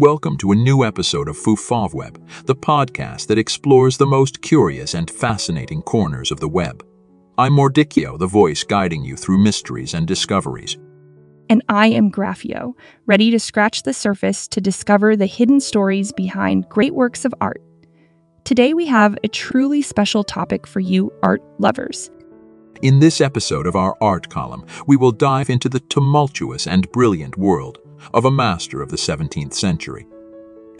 Welcome to a new episode of FuffaWeb, the podcast that explores the most curious and fascinating corners of the web. I'm Mordicchio, the voice guiding you through mysteries and discoveries. And I am Graffio, ready to scratch the surface to discover the hidden stories behind great works of art. Today we have a truly special topic for you art lovers. In this episode of our art column, we will dive into the tumultuous and brilliant world of a master of the 17th century.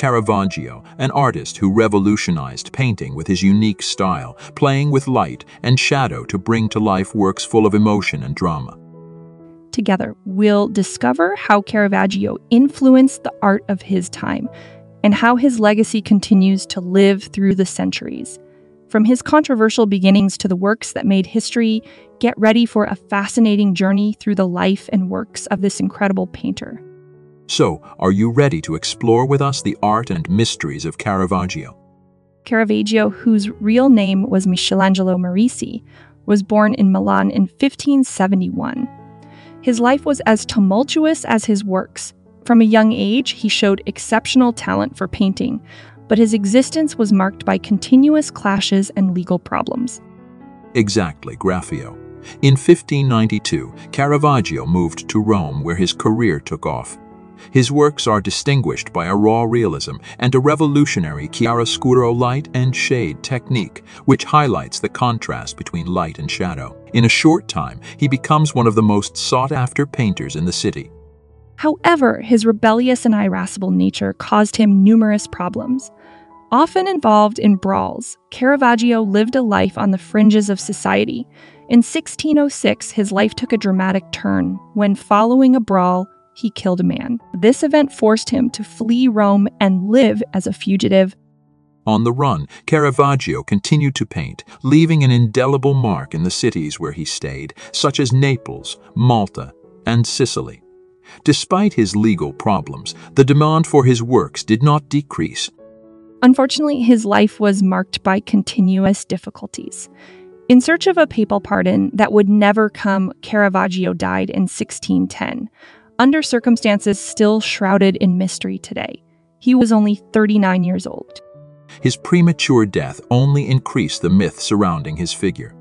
Caravaggio, an artist who revolutionized painting with his unique style, playing with light and shadow to bring to life works full of emotion and drama. Together, we'll discover how Caravaggio influenced the art of his time and how his legacy continues to live through the centuries. From his controversial beginnings to the works that made history, get ready for a fascinating journey through the life and works of this incredible painter. So, are you ready to explore with us the art and mysteries of Caravaggio? Caravaggio, whose real name was Michelangelo Merisi, was born in Milan in 1571. His life was as tumultuous as his works. From a young age, he showed exceptional talent for painting, but his existence was marked by continuous clashes and legal problems. Exactly, Graffio. In 1592, Caravaggio moved to Rome where his career took off. His works are distinguished by a raw realism and a revolutionary chiaroscuro light and shade technique, which highlights the contrast between light and shadow. In a short time, he becomes one of the most sought-after painters in the city. However, his rebellious and irascible nature caused him numerous problems. Often involved in brawls, Caravaggio lived a life on the fringes of society. In 1606, his life took a dramatic turn when, following a brawl, he killed a man. This event forced him to flee Rome and live as a fugitive. On the run, Caravaggio continued to paint, leaving an indelible mark in the cities where he stayed, such as Naples, Malta, and Sicily. Despite his legal problems, the demand for his works did not decrease. Unfortunately, his life was marked by continuous difficulties. In search of a papal pardon that would never come, Caravaggio died in 1610, under circumstances still shrouded in mystery today. He was only 39 years old. His premature death only increased the myth surrounding his figure.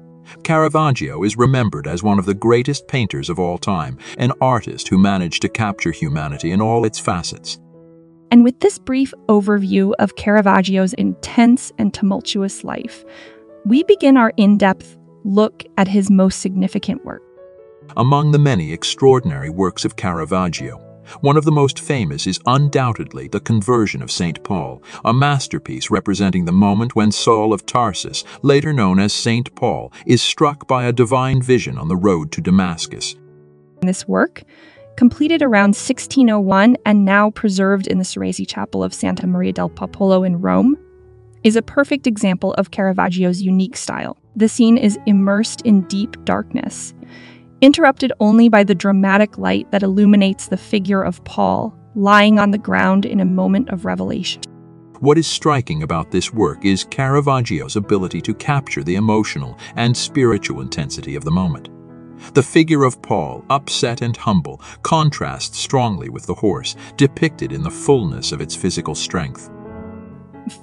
Caravaggio is remembered as one of the greatest painters of all time, an artist who managed to capture humanity in all its facets. And with this brief overview of Caravaggio's intense and tumultuous life, we begin our in depth look at his most significant work. Among the many extraordinary works of Caravaggio, one of the most famous is undoubtedly The Conversion of St. Paul, a masterpiece representing the moment when Saul of Tarsus, later known as St. Paul, is struck by a divine vision on the road to Damascus. This work completed around 1601 and now preserved in the Cerasi Chapel of Santa Maria del Popolo in Rome, is a perfect example of Caravaggio's unique style. The scene is immersed in deep darkness, interrupted only by the dramatic light that illuminates the figure of Paul lying on the ground in a moment of revelation. What is striking about this work is Caravaggio's ability to capture the emotional and spiritual intensity of the moment. The figure of Paul, upset and humble, contrasts strongly with the horse, depicted in the fullness of its physical strength.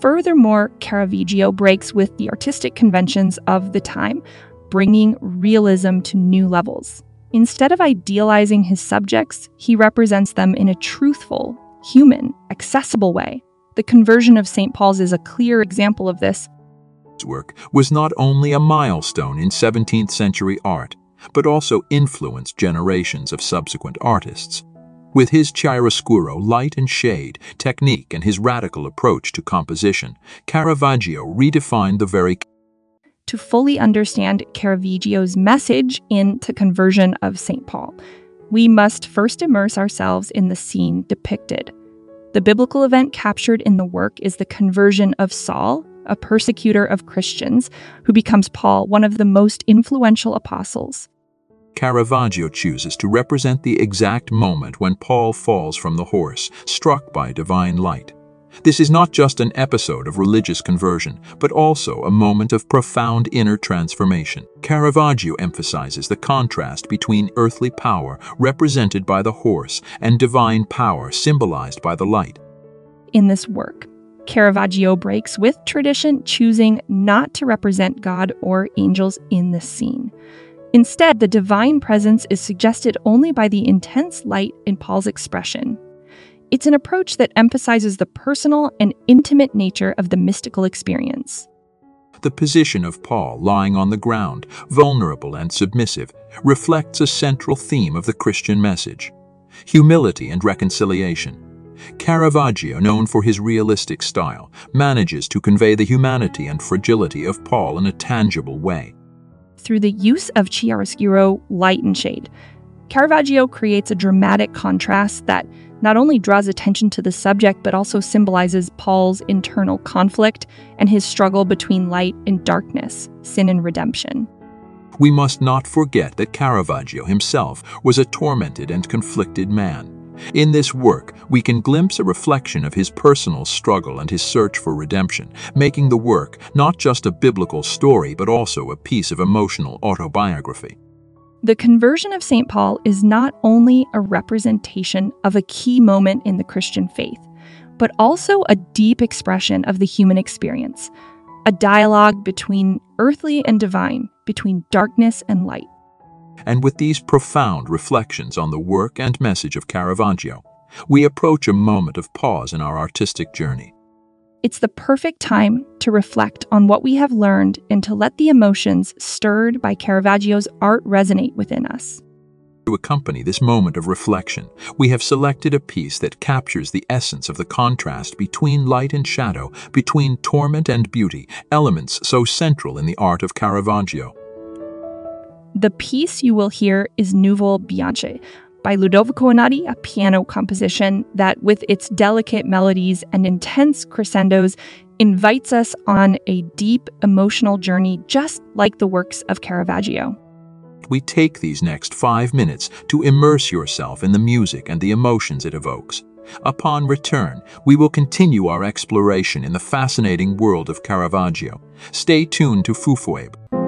Furthermore, Caravaggio breaks with the artistic conventions of the time, bringing realism to new levels. Instead of idealizing his subjects, he represents them in a truthful, human, accessible way. The conversion of St. Paul's is a clear example of this. His work was not only a milestone in 17th century art, but also influenced generations of subsequent artists. With his chiaroscuro light and shade technique and his radical approach to composition, Caravaggio redefined the very to fully understand Caravaggio's message into conversion of St. Paul, we must first immerse ourselves in the scene depicted. The biblical event captured in the work is the conversion of Saul, a persecutor of Christians, who becomes Paul, one of the most influential apostles. Caravaggio chooses to represent the exact moment when Paul falls from the horse, struck by divine light. This is not just an episode of religious conversion, but also a moment of profound inner transformation. Caravaggio emphasizes the contrast between earthly power, represented by the horse, and divine power, symbolized by the light. in this work. Caravaggio breaks with tradition, choosing not to represent God or angels in this scene. Instead, the divine presence is suggested only by the intense light in Paul's expression. It's an approach that emphasizes the personal and intimate nature of the mystical experience. The position of Paul, lying on the ground, vulnerable and submissive, reflects a central theme of the Christian message humility and reconciliation. Caravaggio, known for his realistic style, manages to convey the humanity and fragility of Paul in a tangible way. Through the use of chiaroscuro, light and shade, Caravaggio creates a dramatic contrast that not only draws attention to the subject but also symbolizes Paul's internal conflict and his struggle between light and darkness, sin and redemption. We must not forget that Caravaggio himself was a tormented and conflicted man. In this work, we can glimpse a reflection of his personal struggle and his search for redemption, making the work not just a biblical story but also a piece of emotional autobiography. The conversion of St. Paul is not only a representation of a key moment in the Christian faith, but also a deep expression of the human experience, a dialogue between earthly and divine, between darkness and light. And with these profound reflections on the work and message of Caravaggio, we approach a moment of pause in our artistic journey. It's the perfect time to reflect on what we have learned and to let the emotions stirred by Caravaggio's art resonate within us. To accompany this moment of reflection, we have selected a piece that captures the essence of the contrast between light and shadow, between torment and beauty, elements so central in the art of Caravaggio. The piece you will hear is Nuvole Bianche, by Ludovico Einaudi, a piano composition that, with its delicate melodies and intense crescendos, invites us on a deep emotional journey just like the works of Caravaggio. We take these next five minutes to immerse yourself in the music and the emotions it evokes. Upon return, we will continue our exploration in the fascinating world of Caravaggio. Stay tuned to FuffaWeb.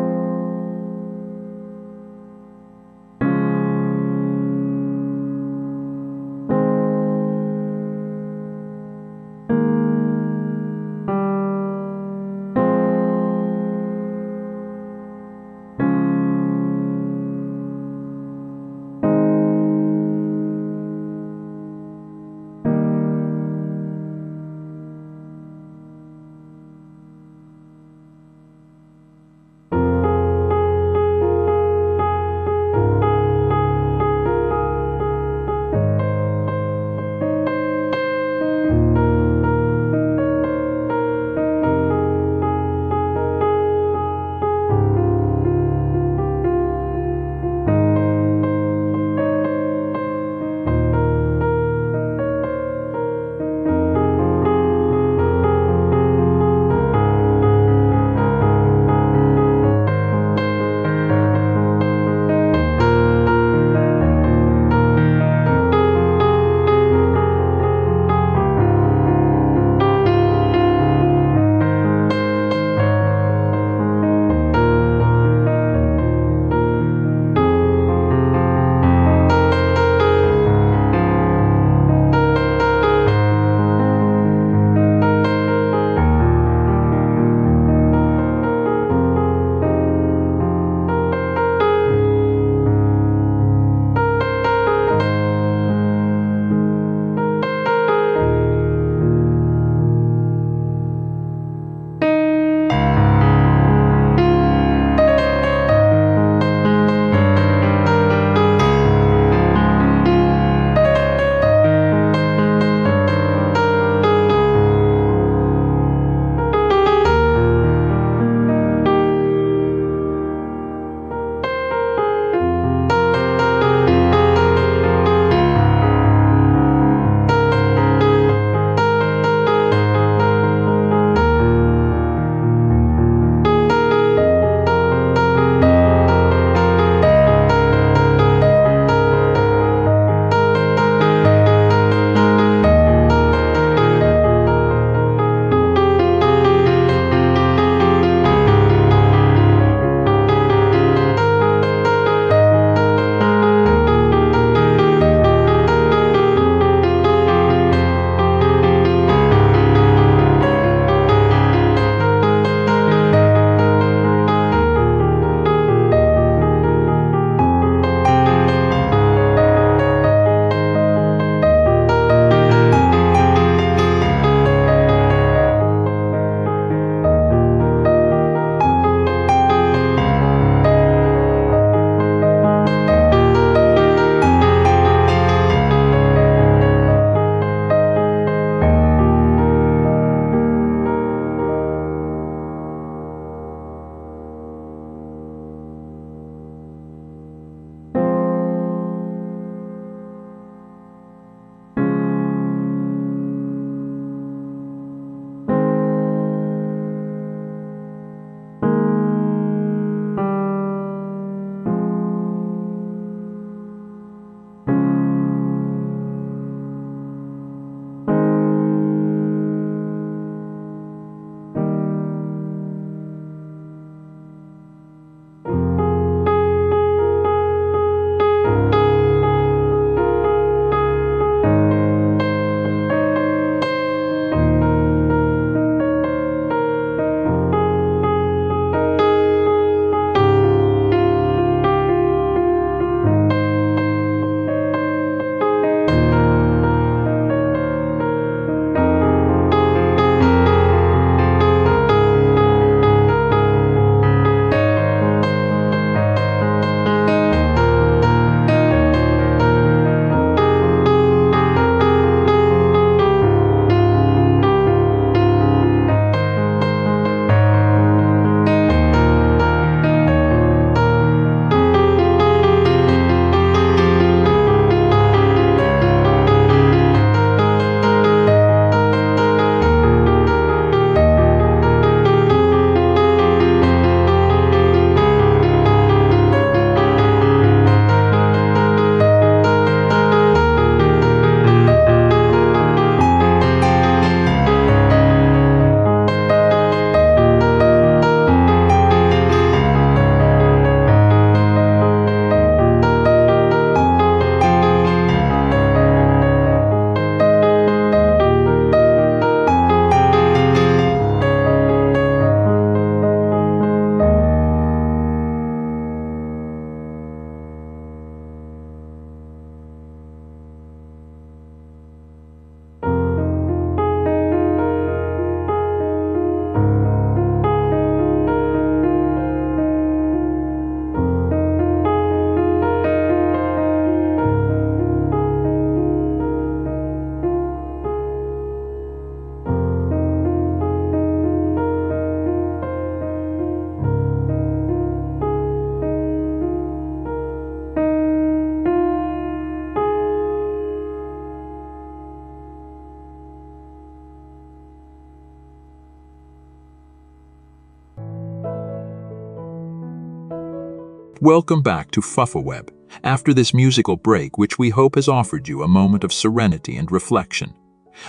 Welcome back to Fuffaweb, after this musical break which we hope has offered you a moment of serenity and reflection.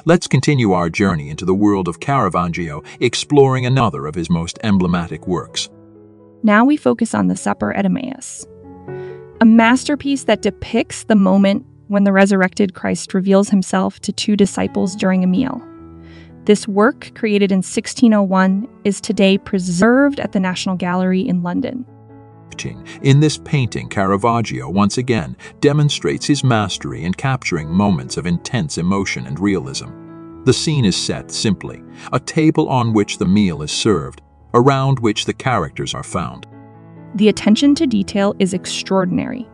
Let's continue our journey into the world of Caravaggio, exploring another of his most emblematic works. Now we focus on the Supper at Emmaus, a masterpiece that depicts the moment when the resurrected Christ reveals himself to two disciples during a meal. This work, created in 1601, is today preserved at the National Gallery in London. In this painting, Caravaggio once again demonstrates his mastery in capturing moments of intense emotion and realism. The scene is set simply a table on which the meal is served, around which the characters are found. The attention to detail is extraordinary.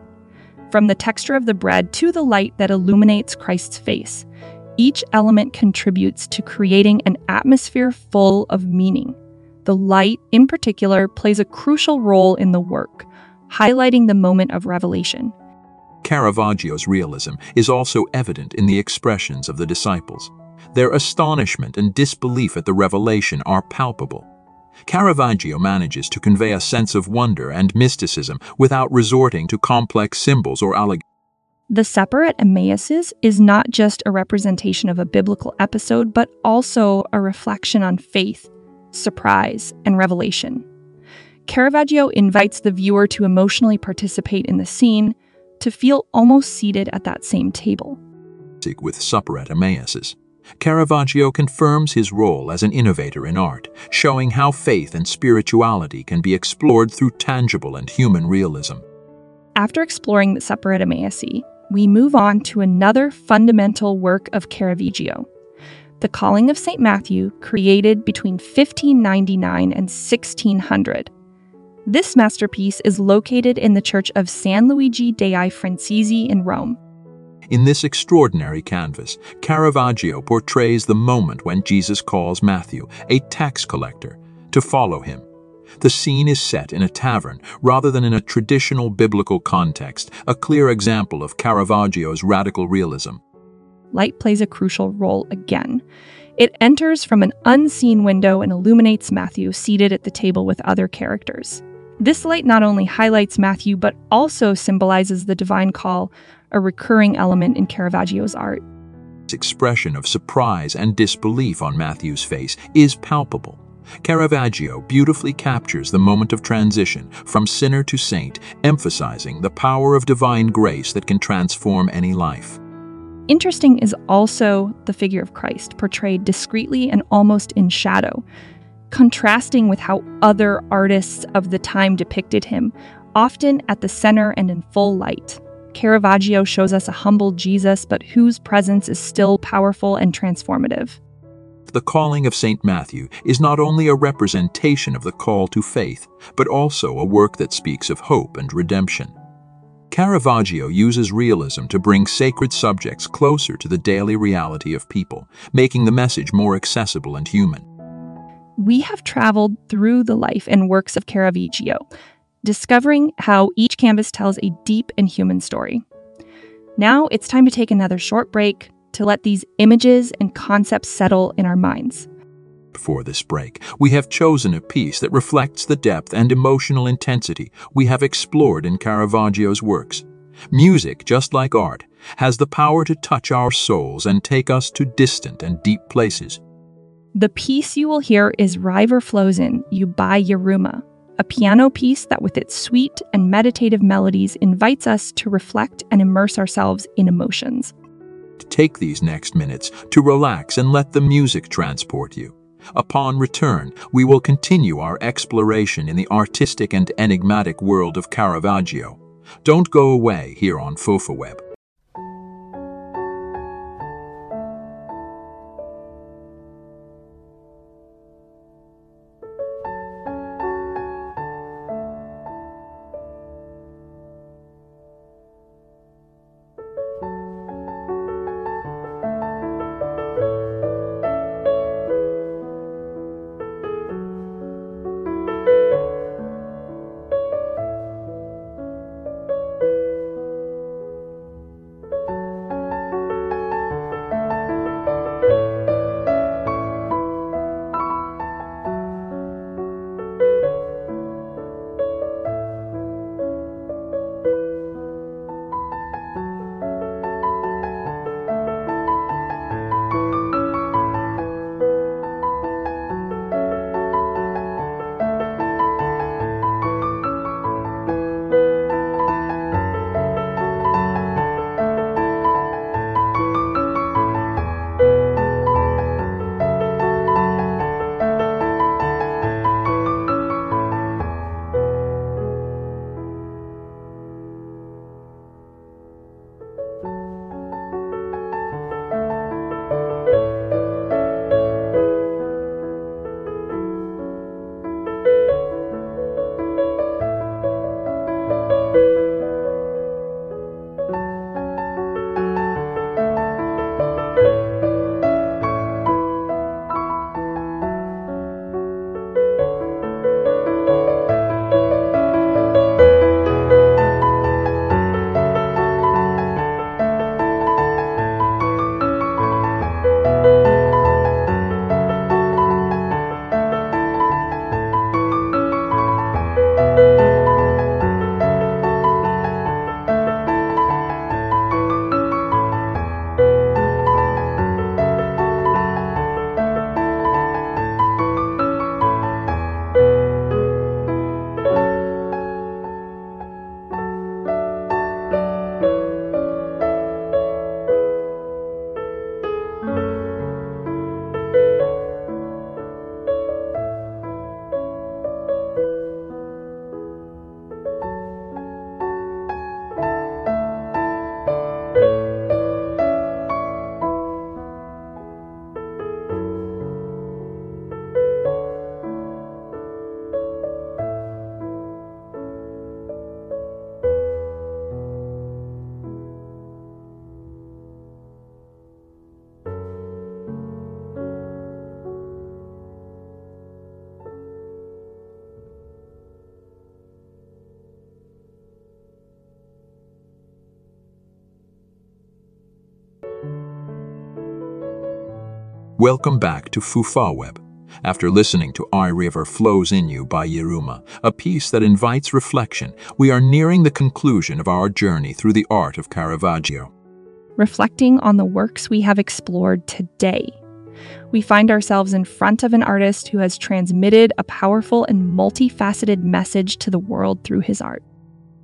From the texture of the bread to the light that illuminates Christ's face, each element contributes to creating an atmosphere full of meaning. The light, in particular, plays a crucial role in the work, highlighting the moment of revelation. Caravaggio's realism is also evident in the expressions of the disciples. Their astonishment and disbelief at the revelation are palpable. Caravaggio manages to convey a sense of wonder and mysticism without resorting to complex symbols or allegories. The Supper at Emmaus's is not just a representation of a biblical episode, but also a reflection on faith, surprise, and revelation. Caravaggio invites the viewer to emotionally participate in the scene, to feel almost seated at that same table. With Supper at Emmaus's, Caravaggio confirms his role as an innovator in art, showing how faith and spirituality can be explored through tangible and human realism. After exploring the Supper at Emmaus, we move on to another fundamental work of Caravaggio, The Calling of St. Matthew, created between 1599 and 1600. This masterpiece is located in the church of San Luigi dei Francesi in Rome. In this extraordinary canvas, Caravaggio portrays the moment when Jesus calls Matthew, a tax collector, to follow him the scene is set in a tavern rather than in a traditional biblical context, a clear example of Caravaggio's radical realism. Light plays a crucial role again. It enters from an unseen window and illuminates Matthew seated at the table with other characters. This light not only highlights Matthew, but also symbolizes the divine call, a recurring element in Caravaggio's art. Expression of surprise and disbelief on Matthew's face is palpable. Caravaggio beautifully captures the moment of transition from sinner to saint, emphasizing the power of divine grace that can transform any life. Interesting is also the figure of Christ, portrayed discreetly and almost in shadow, contrasting with how other artists of the time depicted him, often at the center and in full light. Caravaggio shows us a humble Jesus, but whose presence is still powerful and transformative the calling of St. Matthew is not only a representation of the call to faith, but also a work that speaks of hope and redemption. Caravaggio uses realism to bring sacred subjects closer to the daily reality of people, making the message more accessible and human. We have traveled through the life and works of Caravaggio, discovering how each canvas tells a deep and human story. Now it's time to take another short break to let these images and concepts settle in our minds. For this break, we have chosen a piece that reflects the depth and emotional intensity we have explored in Caravaggio's works. Music, just like art, has the power to touch our souls and take us to distant and deep places. The piece you will hear is River Flows In, You by Yiruma, a piano piece that, with its sweet and meditative melodies, invites us to reflect and immerse ourselves in emotions. Take these next minutes to relax and let the music transport you. Upon return, we will continue our exploration in the artistic and enigmatic world of Caravaggio. Don't go away here on FuffaWeb. Welcome back to FuffaWeb. After listening to I River Flows in You by Yiruma, a piece that invites reflection, we are nearing the conclusion of our journey through the art of Caravaggio. Reflecting on the works we have explored today, we find ourselves in front of an artist who has transmitted a powerful and multifaceted message to the world through his art.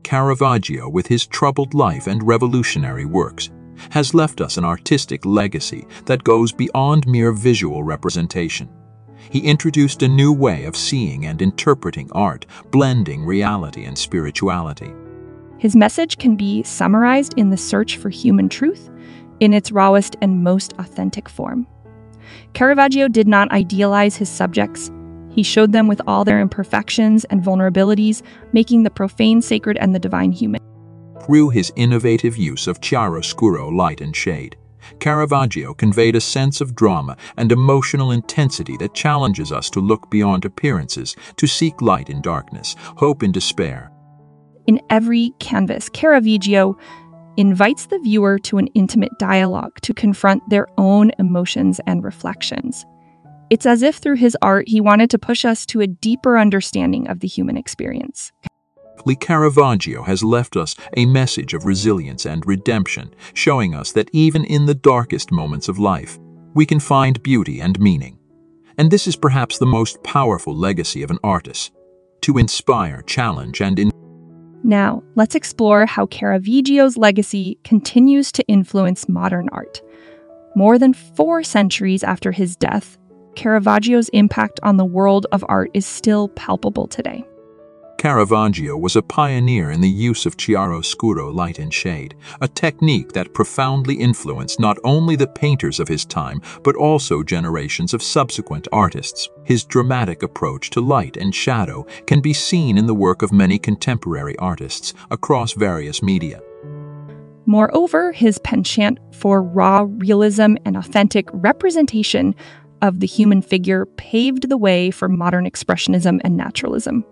Caravaggio, with his troubled life and revolutionary works, has left us an artistic legacy that goes beyond mere visual representation. He introduced a new way of seeing and interpreting art, blending reality and spirituality. His message can be summarized in the search for human truth in its rawest and most authentic form. Caravaggio did not idealize his subjects. He showed them with all their imperfections and vulnerabilities, making the profane sacred and the divine human. Through his innovative use of chiaroscuro light and shade, Caravaggio conveyed a sense of drama and emotional intensity that challenges us to look beyond appearances, to seek light in darkness, hope in despair. In every canvas, Caravaggio invites the viewer to an intimate dialogue to confront their own emotions and reflections. It's as if through his art he wanted to push us to a deeper understanding of the human experience. Lee Caravaggio has left us a message of resilience and redemption, showing us that even in the darkest moments of life, we can find beauty and meaning. And this is perhaps the most powerful legacy of an artist to inspire, challenge, and in- Now, let's explore how Caravaggio's legacy continues to influence modern art. More than four centuries after his death, Caravaggio's impact on the world of art is still palpable today. Caravaggio was a pioneer in the use of chiaroscuro light and shade, a technique that profoundly influenced not only the painters of his time, but also generations of subsequent artists. His dramatic approach to light and shadow can be seen in the work of many contemporary artists across various media. Moreover, his penchant for raw realism and authentic representation of the human figure paved the way for modern expressionism and naturalism.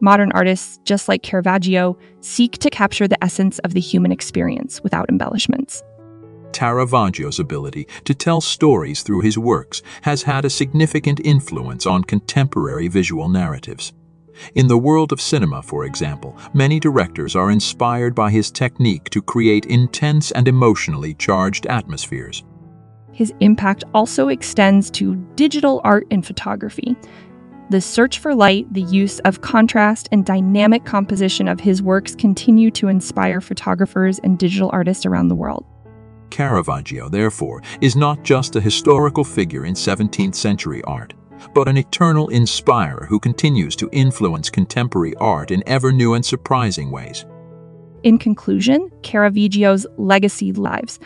Modern artists, just like Caravaggio, seek to capture the essence of the human experience without embellishments. Caravaggio's ability to tell stories through his works has had a significant influence on contemporary visual narratives. In the world of cinema, for example, many directors are inspired by his technique to create intense and emotionally charged atmospheres. His impact also extends to digital art and photography, the search for light, the use of contrast, and dynamic composition of his works continue to inspire photographers and digital artists around the world. Caravaggio, therefore, is not just a historical figure in 17th century art, but an eternal inspirer who continues to influence contemporary art in ever new and surprising ways. In conclusion, Caravaggio's legacy lives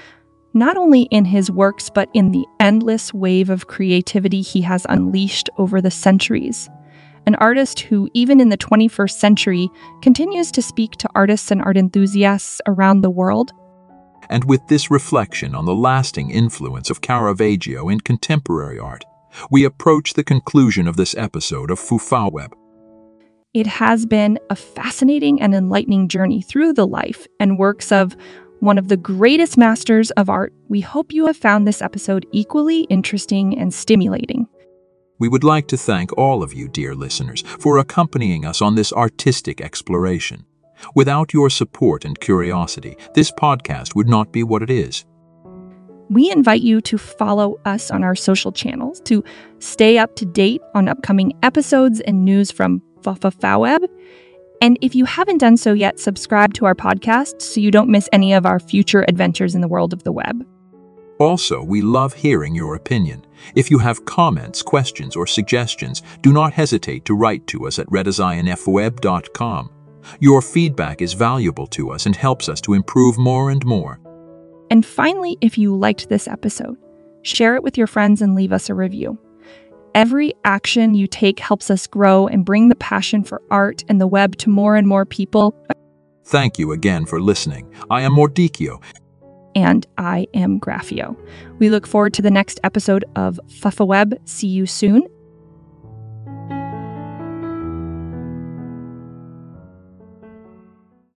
not only in his works, but in the endless wave of creativity he has unleashed over the centuries. An artist who, even in the 21st century, continues to speak to artists and art enthusiasts around the world. And with this reflection on the lasting influence of Caravaggio in contemporary art, we approach the conclusion of this episode of FuffaWeb. It has been a fascinating and enlightening journey through the life and works of one of the greatest masters of art, we hope you have found this episode equally interesting and stimulating. We would like to thank all of you, dear listeners, for accompanying us on this artistic exploration. Without your support and curiosity, this podcast would not be what it is. We invite you to follow us on our social channels to stay up to date on upcoming episodes and news from Fafafaweb and if you haven't done so yet, subscribe to our podcast so you don't miss any of our future adventures in the world of the web. Also, we love hearing your opinion. If you have comments, questions, or suggestions, do not hesitate to write to us at redazionfweb.com. Your feedback is valuable to us and helps us to improve more and more. And finally, if you liked this episode, share it with your friends and leave us a review. Every action you take helps us grow and bring the passion for art and the web to more and more people. Thank you again for listening. I am Mordicchio. And I am Graffio. We look forward to the next episode of Fuffa Web. See you soon